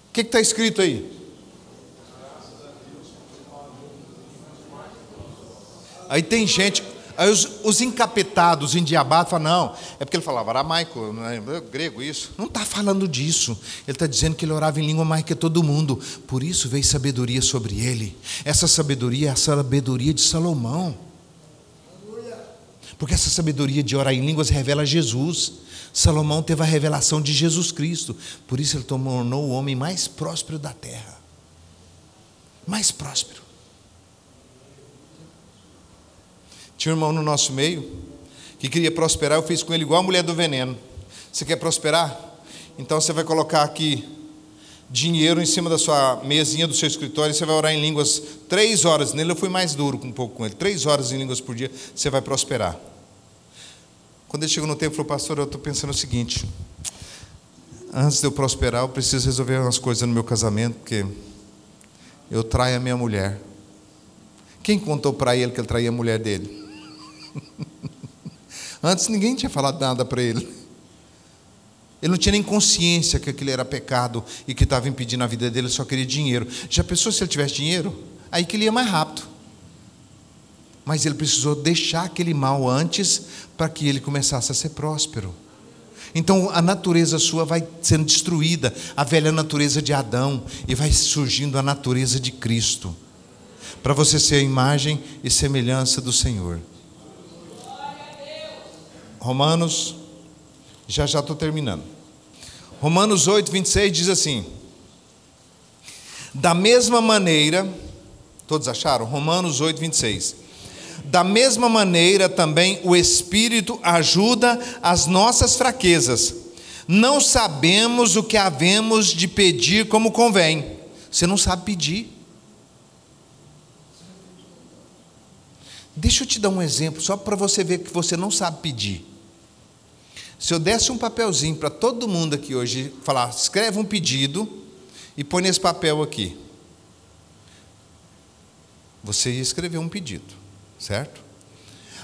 O que está escrito aí? Aí tem gente, Aí os, os encapetados, os endiabados, falam, não, é porque ele falava aramaico, é, grego, isso. Não está falando disso. Ele está dizendo que ele orava em língua mais que todo mundo. Por isso veio sabedoria sobre ele. Essa sabedoria é a sabedoria de Salomão. Porque essa sabedoria de orar em línguas revela Jesus. Salomão teve a revelação de Jesus Cristo. Por isso ele tornou o homem mais próspero da terra. Mais próspero. Tinha um irmão no nosso meio que queria prosperar, eu fiz com ele igual a mulher do veneno. Você quer prosperar? Então você vai colocar aqui dinheiro em cima da sua mesinha do seu escritório e você vai orar em línguas três horas. Nele eu fui mais duro um pouco com ele. Três horas em línguas por dia, você vai prosperar. Quando ele chegou no tempo, falou, pastor, eu estou pensando o seguinte: antes de eu prosperar, eu preciso resolver umas coisas no meu casamento, porque eu traio a minha mulher. Quem contou para ele que ele traía a mulher dele? Antes ninguém tinha falado nada para ele. Ele não tinha nem consciência que aquilo era pecado e que estava impedindo a vida dele, ele só queria dinheiro. Já pensou se ele tivesse dinheiro? Aí que ele ia mais rápido. Mas ele precisou deixar aquele mal antes para que ele começasse a ser próspero. Então a natureza sua vai sendo destruída, a velha natureza de Adão, e vai surgindo a natureza de Cristo, para você ser a imagem e semelhança do Senhor. Romanos, já já estou terminando. Romanos 8, 26 diz assim: Da mesma maneira, todos acharam? Romanos 8, 26. Da mesma maneira também o Espírito ajuda as nossas fraquezas. Não sabemos o que havemos de pedir como convém. Você não sabe pedir. Deixa eu te dar um exemplo, só para você ver que você não sabe pedir. Se eu desse um papelzinho para todo mundo aqui hoje, falar, escreve um pedido e põe nesse papel aqui. Você ia escrever um pedido, certo?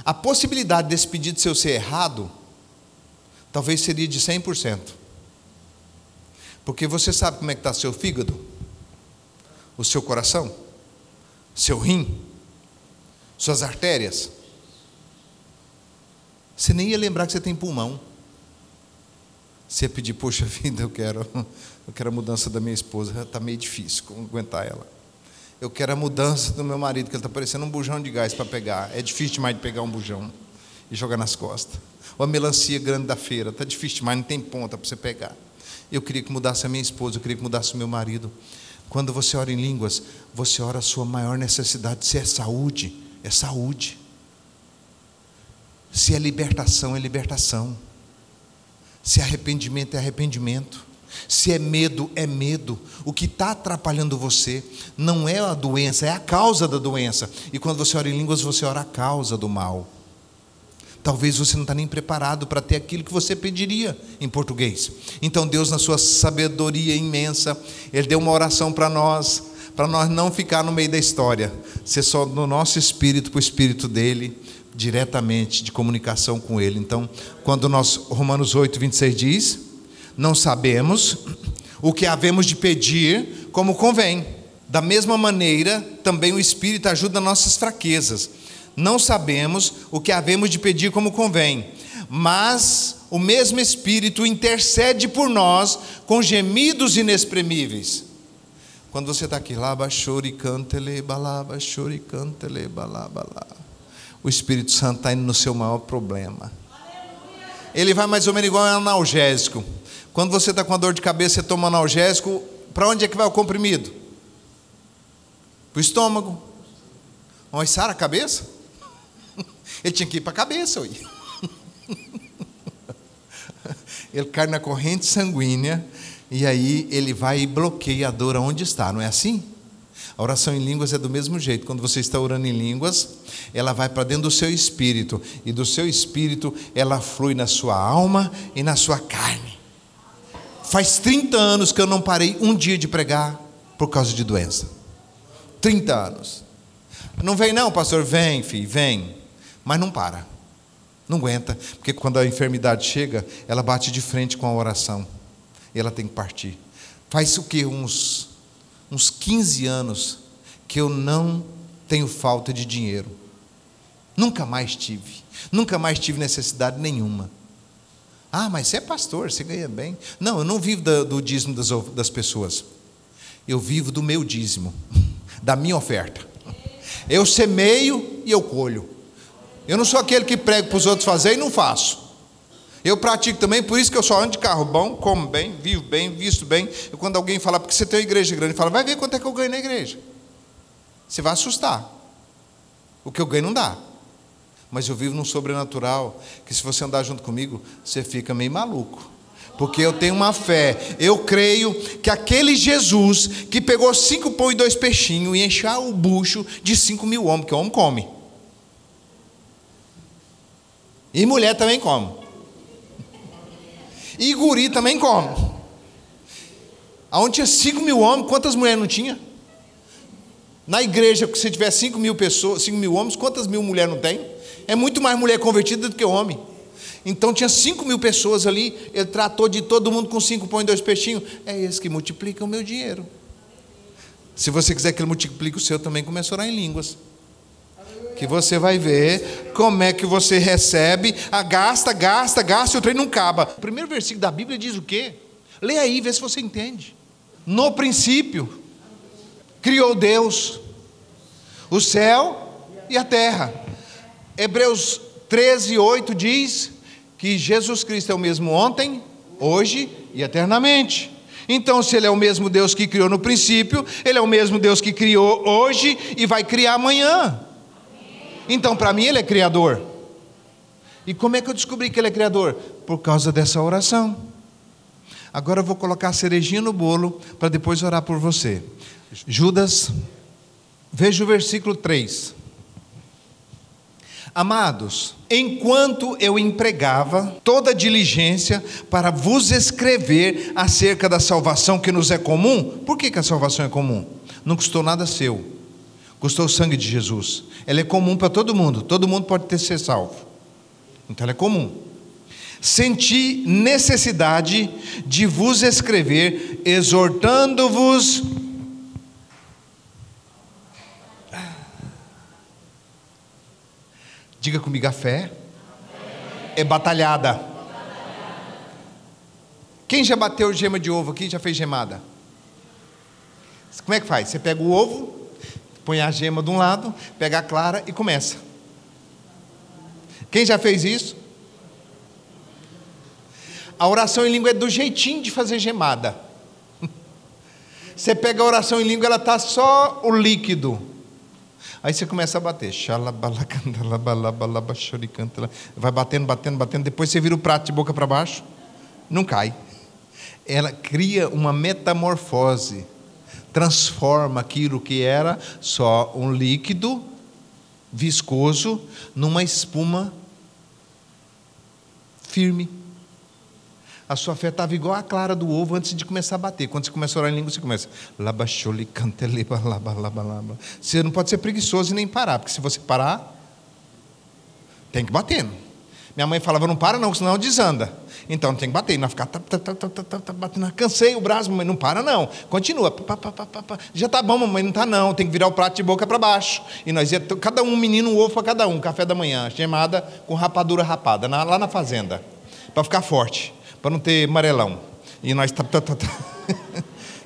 A possibilidade desse pedido seu ser errado, talvez seria de 100%. Porque você sabe como é que está seu fígado, o seu coração, seu rim, suas artérias. Você nem ia lembrar que você tem pulmão. Você pedir, poxa vida, eu quero, eu quero a mudança da minha esposa, está meio difícil aguentar ela. Eu quero a mudança do meu marido, que ele está parecendo um bujão de gás para pegar. É difícil demais de pegar um bujão e jogar nas costas. Ou a melancia grande da feira, está difícil demais, não tem ponta para você pegar. Eu queria que mudasse a minha esposa, eu queria que mudasse o meu marido. Quando você ora em línguas, você ora a sua maior necessidade. Se é saúde, é saúde. Se é libertação, é libertação. Se arrependimento, é arrependimento. Se é medo, é medo. O que está atrapalhando você não é a doença, é a causa da doença. E quando você ora em línguas, você ora a causa do mal. Talvez você não está nem preparado para ter aquilo que você pediria em português. Então Deus, na sua sabedoria imensa, Ele deu uma oração para nós, para nós não ficar no meio da história, ser só no nosso espírito, para o espírito dele, diretamente de comunicação com Ele. Então, quando nós, Romanos 8, 26 diz: Não sabemos o que havemos de pedir como convém. Da mesma maneira, também o Espírito ajuda nossas fraquezas. Não sabemos o que havemos de pedir como convém, mas o mesmo Espírito intercede por nós com gemidos inexprimíveis. Quando você está aqui, laba, chore, cantele, balaba, chore, cantele, balaba, o Espírito Santo está indo no seu maior problema. Ele vai mais ou menos igual um analgésico. Quando você está com a dor de cabeça, você toma analgésico, para onde é que vai o comprimido? Para o estômago. Mas sara a cabeça? Ele tinha que ir para a cabeça. Ui. Ele cai na corrente sanguínea e aí ele vai e bloqueia a dor onde está, não é assim? A oração em línguas é do mesmo jeito. Quando você está orando em línguas, ela vai para dentro do seu espírito, e do seu espírito ela flui na sua alma e na sua carne. Faz 30 anos que eu não parei um dia de pregar por causa de doença. 30 anos. Não vem, não, pastor? Vem, filho, vem. Mas não para. Não aguenta. Porque quando a enfermidade chega, ela bate de frente com a oração. E ela tem que partir. Faz o que? Uns uns 15 anos que eu não tenho falta de dinheiro. Nunca mais tive. Nunca mais tive necessidade nenhuma. Ah, mas você é pastor, você ganha bem. Não, eu não vivo do, do dízimo das, das pessoas. Eu vivo do meu dízimo, da minha oferta. Eu semeio e eu colho. Eu não sou aquele que prego para os outros fazer e não faço. Eu pratico também, por isso que eu só ando de carro bom, como bem, vivo bem, visto bem. E quando alguém fala, porque você tem uma igreja grande, fala, vai ver quanto é que eu ganho na igreja. Você vai assustar. O que eu ganho não dá. Mas eu vivo num sobrenatural, que se você andar junto comigo, você fica meio maluco. Porque eu tenho uma fé, eu creio que aquele Jesus que pegou cinco pão e dois peixinhos e encheu o bucho de cinco mil homens, que o homem come. E mulher também come. E guri também come. Aonde tinha 5 mil homens, quantas mulheres não tinha? Na igreja, se tiver 5 mil pessoas, 5 mil homens, quantas mil mulheres não tem? É muito mais mulher convertida do que homem. Então tinha 5 mil pessoas ali, ele tratou de todo mundo com cinco pão e dois peixinhos. É esse que multiplica o meu dinheiro. Se você quiser que ele multiplique o seu, também comece a orar em línguas que você vai ver como é que você recebe, a gasta, gasta, gasta e o trem não acaba. O primeiro versículo da Bíblia diz o quê? Lê aí, vê se você entende. No princípio, criou Deus o céu e a terra. Hebreus 13, 8 diz que Jesus Cristo é o mesmo ontem, hoje e eternamente. Então, se Ele é o mesmo Deus que criou no princípio, Ele é o mesmo Deus que criou hoje e vai criar amanhã. Então, para mim, ele é criador. E como é que eu descobri que ele é criador? Por causa dessa oração. Agora eu vou colocar a cerejinha no bolo para depois orar por você. Judas, veja o versículo 3. Amados, enquanto eu empregava toda diligência para vos escrever acerca da salvação que nos é comum, por que, que a salvação é comum? Não custou nada seu custou o sangue de Jesus. Ela é comum para todo mundo, todo mundo pode ter ser salvo. Então ela é comum. Senti necessidade de vos escrever, exortando-vos Diga comigo, a fé é batalhada. Quem já bateu gema de ovo aqui já fez gemada? Como é que faz? Você pega o ovo, põe a gema de um lado, pega a clara e começa. Quem já fez isso? A oração em língua é do jeitinho de fazer gemada. Você pega a oração em língua, ela está só o líquido. Aí você começa a bater. Vai batendo, batendo, batendo. Depois você vira o prato de boca para baixo. Não cai. Ela cria uma metamorfose transforma aquilo que era só um líquido viscoso numa espuma firme. A sua fé estava igual a clara do ovo antes de começar a bater. Quando você começa a orar em língua, você começa. Você não pode ser preguiçoso e nem parar, porque se você parar, tem que bater. Minha mãe falava, não para não, senão desanda. Então tem que bater, não ficar tá, batendo. Cansei o braço, mas não para não. Continua. Já tá bom, mamãe, não tá não. Tem que virar o prato de boca para baixo. E nós ia, cada um menino um ovo para cada um, café da manhã, chamada com rapadura rapada, lá na fazenda, para ficar forte, para não ter amarelão. E nós tá, tá, tá.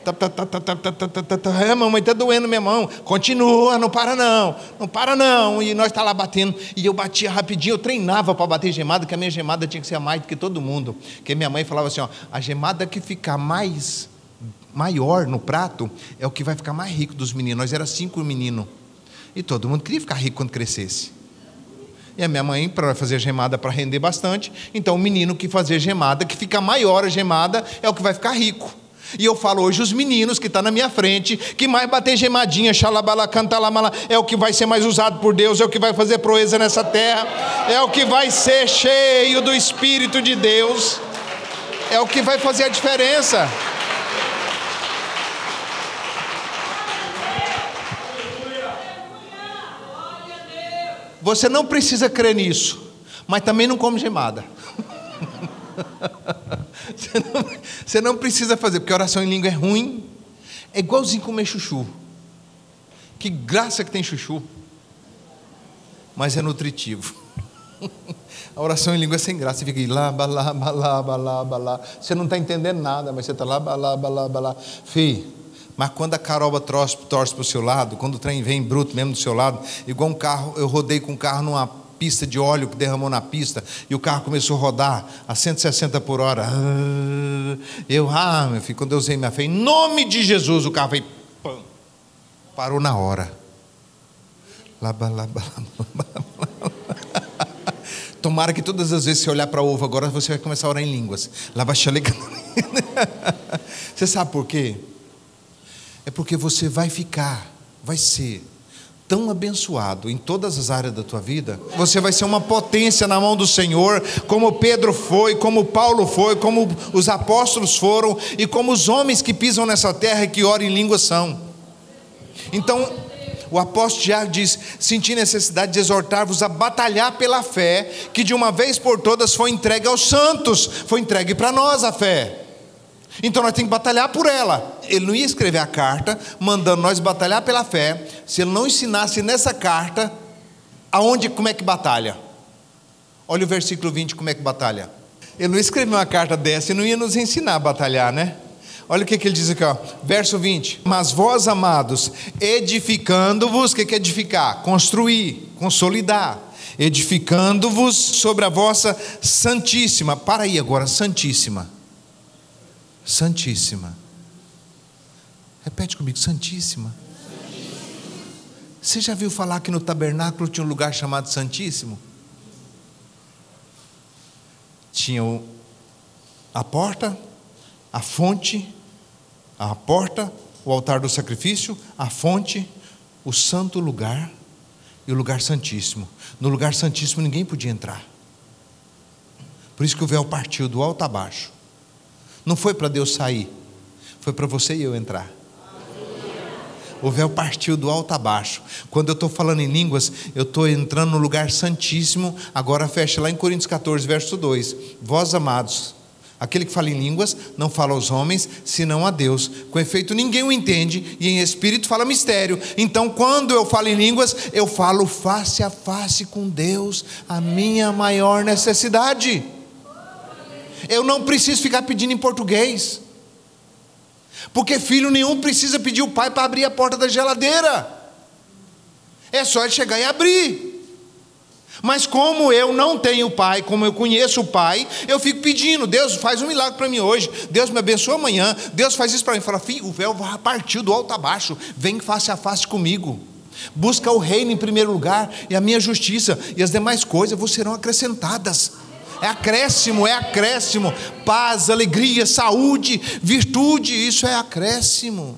Tá, tá, tá, tá, tá, tá, tá, tá, tá. É, mamãe, está doendo minha mão. Continua, não para não. Não para não. E nós está lá batendo. E eu batia rapidinho, eu treinava para bater gemada, que a minha gemada tinha que ser mais do que todo mundo. Porque minha mãe falava assim: ó, a gemada que ficar mais maior no prato é o que vai ficar mais rico dos meninos. Nós era cinco meninos. E todo mundo queria ficar rico quando crescesse. E a minha mãe, para fazer gemada para render bastante, então o menino que fazer gemada, que fica maior a gemada, é o que vai ficar rico. E eu falo hoje, os meninos que estão tá na minha frente, que mais bater gemadinha, xalabala, cantalamala, é o que vai ser mais usado por Deus, é o que vai fazer proeza nessa terra, é o que vai ser cheio do Espírito de Deus, é o que vai fazer a diferença. Você não precisa crer nisso, mas também não come gemada. Você não, você não precisa fazer, porque oração em língua é ruim. É igualzinho comer chuchu. Que graça que tem chuchu. mas é nutritivo. A oração em língua é sem graça, você fica lá, balá, balá, balá, balá. Você não está entendendo nada, mas você está lá, balá, balá, balá. Fih, mas quando a caroba torce, torce para o seu lado, quando o trem vem bruto mesmo do seu lado, igual um carro, eu rodei com um carro numa pista de óleo que derramou na pista e o carro começou a rodar a 160 por hora. Ah, eu, ah, meu filho, quando eu usei minha fé, em nome de Jesus, o carro veio, pam, parou na hora. Laba, laba, laba, Tomara que todas as vezes você olhar para ovo agora, você vai começar a orar em línguas. Laba, Você sabe por quê? É porque você vai ficar, vai ser tão abençoado em todas as áreas da tua vida, você vai ser uma potência na mão do Senhor, como Pedro foi, como Paulo foi, como os apóstolos foram e como os homens que pisam nessa terra e que oram em língua são. Então, o apóstolo Tiago diz: Senti necessidade de exortar-vos a batalhar pela fé, que de uma vez por todas foi entregue aos santos, foi entregue para nós a fé. Então nós temos que batalhar por ela. Ele não ia escrever a carta mandando nós batalhar pela fé, se ele não ensinasse nessa carta aonde como é que batalha. Olha o versículo 20 como é que batalha. Ele não escreveu uma carta dessa e não ia nos ensinar a batalhar, né? Olha o que, que ele diz aqui, ó, verso 20: Mas vós, amados, edificando-vos, o que, que é edificar? Construir, consolidar, edificando-vos sobre a vossa Santíssima, para aí agora, Santíssima Santíssima. Repete comigo, Santíssima. Você já viu falar que no tabernáculo tinha um lugar chamado Santíssimo? Tinha o, a porta, a fonte, a porta, o altar do sacrifício, a fonte, o santo lugar e o lugar santíssimo. No lugar santíssimo ninguém podia entrar. Por isso que o véu partiu do alto a baixo. Não foi para Deus sair, foi para você e eu entrar. O véu partiu do alto a baixo. Quando eu estou falando em línguas, eu estou entrando no lugar santíssimo. Agora fecha lá em Coríntios 14, verso 2. Vós amados, aquele que fala em línguas não fala aos homens, senão a Deus. Com efeito, ninguém o entende e em espírito fala mistério. Então, quando eu falo em línguas, eu falo face a face com Deus, a minha maior necessidade. Eu não preciso ficar pedindo em português. Porque filho nenhum precisa pedir o pai para abrir a porta da geladeira. É só ele chegar e abrir. Mas como eu não tenho pai, como eu conheço o pai, eu fico pedindo, Deus faz um milagre para mim hoje, Deus me abençoa amanhã, Deus faz isso para mim. Fala, filho, o véu partiu do alto a baixo, vem face a face comigo. Busca o reino em primeiro lugar e a minha justiça, e as demais coisas vos serão acrescentadas. É acréscimo, é acréscimo. Paz, alegria, saúde, virtude, isso é acréscimo.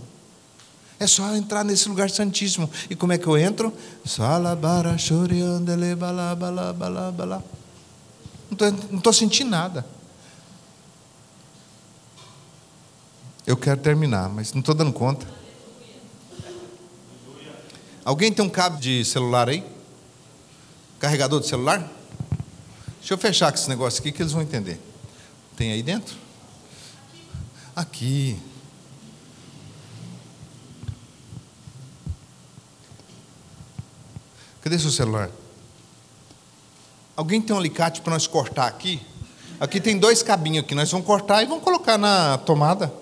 É só entrar nesse lugar santíssimo. E como é que eu entro? Não estou sentindo nada. Eu quero terminar, mas não estou dando conta. Alguém tem um cabo de celular aí? Carregador de celular? Deixa eu fechar com esse negócio aqui que eles vão entender. Tem aí dentro? Aqui. Cadê seu celular? Alguém tem um alicate para nós cortar aqui? Aqui tem dois cabinhos aqui, nós vamos cortar e vamos colocar na tomada.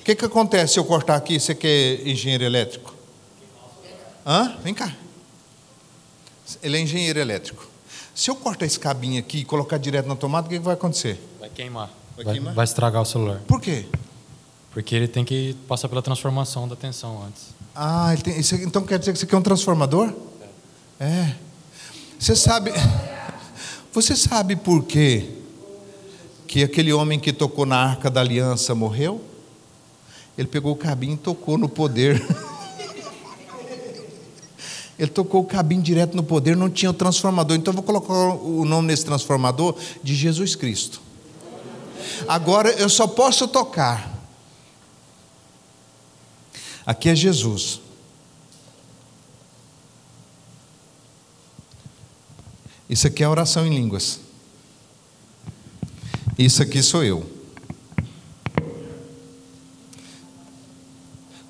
O que, que acontece se eu cortar aqui? Você que é engenheiro elétrico? Hã? Vem cá. Ele é engenheiro elétrico. Se eu cortar esse cabinho aqui e colocar direto na tomada, o que vai acontecer? Vai queimar. Vai, vai, queimar? vai estragar o celular. Por quê? Porque ele tem que passar pela transformação da tensão antes. Ah, tem, isso, então quer dizer que isso aqui é um transformador? É. é. Você sabe. Você sabe por quê que aquele homem que tocou na arca da aliança morreu? Ele pegou o cabinho e tocou no poder. Ele tocou o cabinho direto no poder, não tinha o transformador. Então eu vou colocar o nome nesse transformador de Jesus Cristo. Agora eu só posso tocar. Aqui é Jesus. Isso aqui é oração em línguas. Isso aqui sou eu.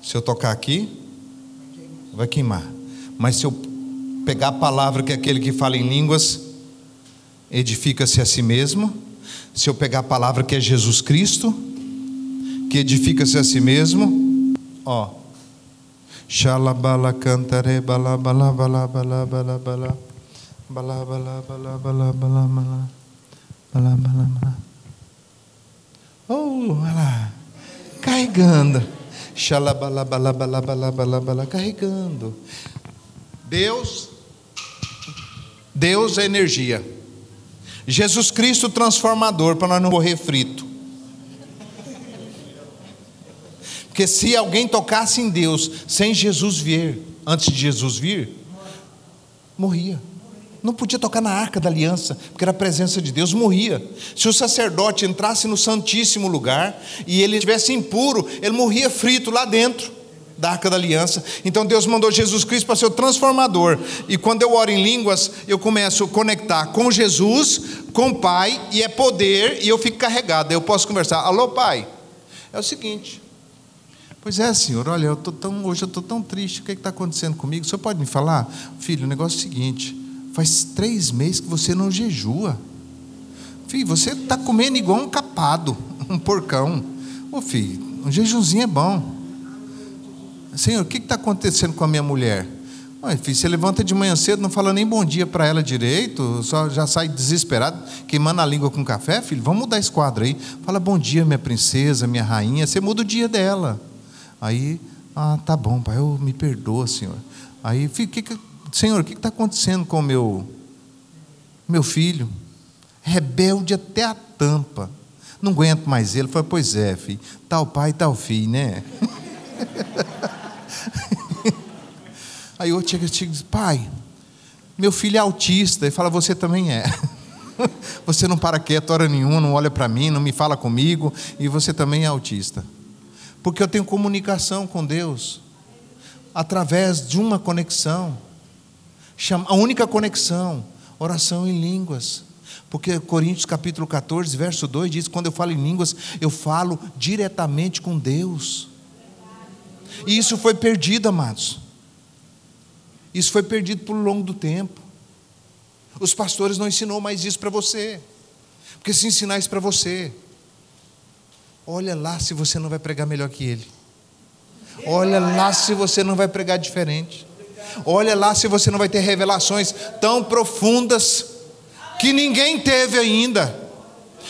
Se eu tocar aqui, vai queimar. Mas se eu pegar a palavra que aquele que fala em línguas edifica-se a si mesmo. Se eu pegar a palavra que é Jesus Cristo, que edifica-se a si mesmo, ó. Shalabala cantare bala bala bala bala bala bala bala bala bala bala bala bala bala bala Oh, olha lá, carregando. Shalabala bala bala bala bala bala carregando. Deus, Deus é energia. Jesus Cristo transformador para nós não morrer frito. Porque se alguém tocasse em Deus sem Jesus vir, antes de Jesus vir, morria. Não podia tocar na arca da aliança, porque era a presença de Deus, morria. Se o sacerdote entrasse no santíssimo lugar e ele estivesse impuro, ele morria frito lá dentro da arca da aliança. Então Deus mandou Jesus Cristo para ser o transformador. E quando eu oro em línguas, eu começo a conectar com Jesus, com o Pai, e é poder, e eu fico carregado. Eu posso conversar. Alô, Pai? É o seguinte. Pois é, senhor, olha, eu tô tão, hoje eu estou tão triste, o que é está acontecendo comigo? O senhor pode me falar? Filho, o negócio é o seguinte: faz três meses que você não jejua. Filho, você está comendo igual um capado, um porcão. Ô filho, um jejumzinho é bom. Senhor, o que está acontecendo com a minha mulher? Ué, filho, você levanta de manhã cedo, não fala nem bom dia para ela direito, só já sai desesperado, queimando a língua com café, filho. Vamos mudar esse quadro aí. Fala bom dia, minha princesa, minha rainha. Você muda o dia dela. Aí, ah, tá bom, pai, eu me perdoa, senhor. Aí, filho, que que, senhor, o que está acontecendo com o meu, meu filho? Rebelde até a tampa. Não aguento mais ele. Falei, pois é, filho. Tal pai, tal filho, né? Aí outro chega e diz: Pai, meu filho é autista. E fala: Você também é. Você não para quieto hora nenhuma, não olha para mim, não me fala comigo, e você também é autista. Porque eu tenho comunicação com Deus através de uma conexão. A única conexão, oração em línguas. Porque Coríntios capítulo 14, verso 2 diz: quando eu falo em línguas, eu falo diretamente com Deus. E isso foi perdido, amados. Isso foi perdido por longo do tempo. Os pastores não ensinou mais isso para você. Porque se ensinar isso para você, olha lá se você não vai pregar melhor que ele. Olha lá se você não vai pregar diferente. Olha lá se você não vai ter revelações tão profundas que ninguém teve ainda.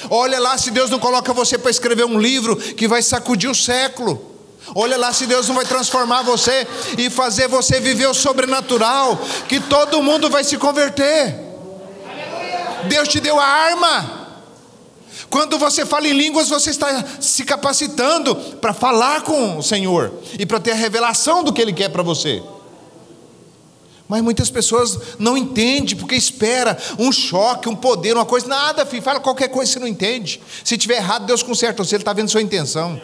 Olha lá se Deus não coloca você para escrever um livro que vai sacudir o século. Olha lá se Deus não vai transformar você e fazer você viver o sobrenatural, que todo mundo vai se converter. Deus te deu a arma. Quando você fala em línguas, você está se capacitando para falar com o Senhor e para ter a revelação do que Ele quer para você. Mas muitas pessoas não entendem, porque espera um choque, um poder, uma coisa. Nada, filho, fala qualquer coisa, você não entende. Se tiver errado, Deus conserta você, Ele está vendo sua intenção.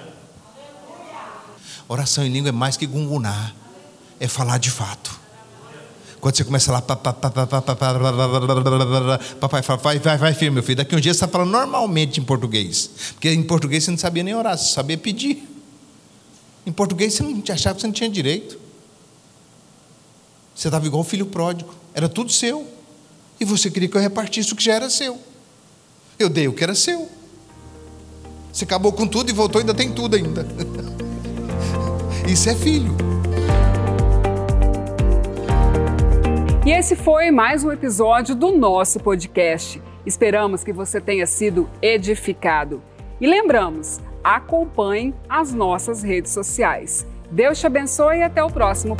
Oração em língua é mais que gungunar, é falar de fato. Quando você começa lá, papai fala, vai, vai, vai, filho, meu filho. Daqui um dia você está falando normalmente em português. Porque em português você não sabia nem orar, você sabia pedir. Em português você não achava que você não tinha direito. Você estava igual o filho pródigo, era tudo seu. E você queria que eu repartisse o que já era seu. Eu dei o que era seu. Você acabou com tudo e voltou, ainda tem tudo ainda. Isso é filho. E esse foi mais um episódio do nosso podcast. Esperamos que você tenha sido edificado. E lembramos, acompanhe as nossas redes sociais. Deus te abençoe e até o próximo.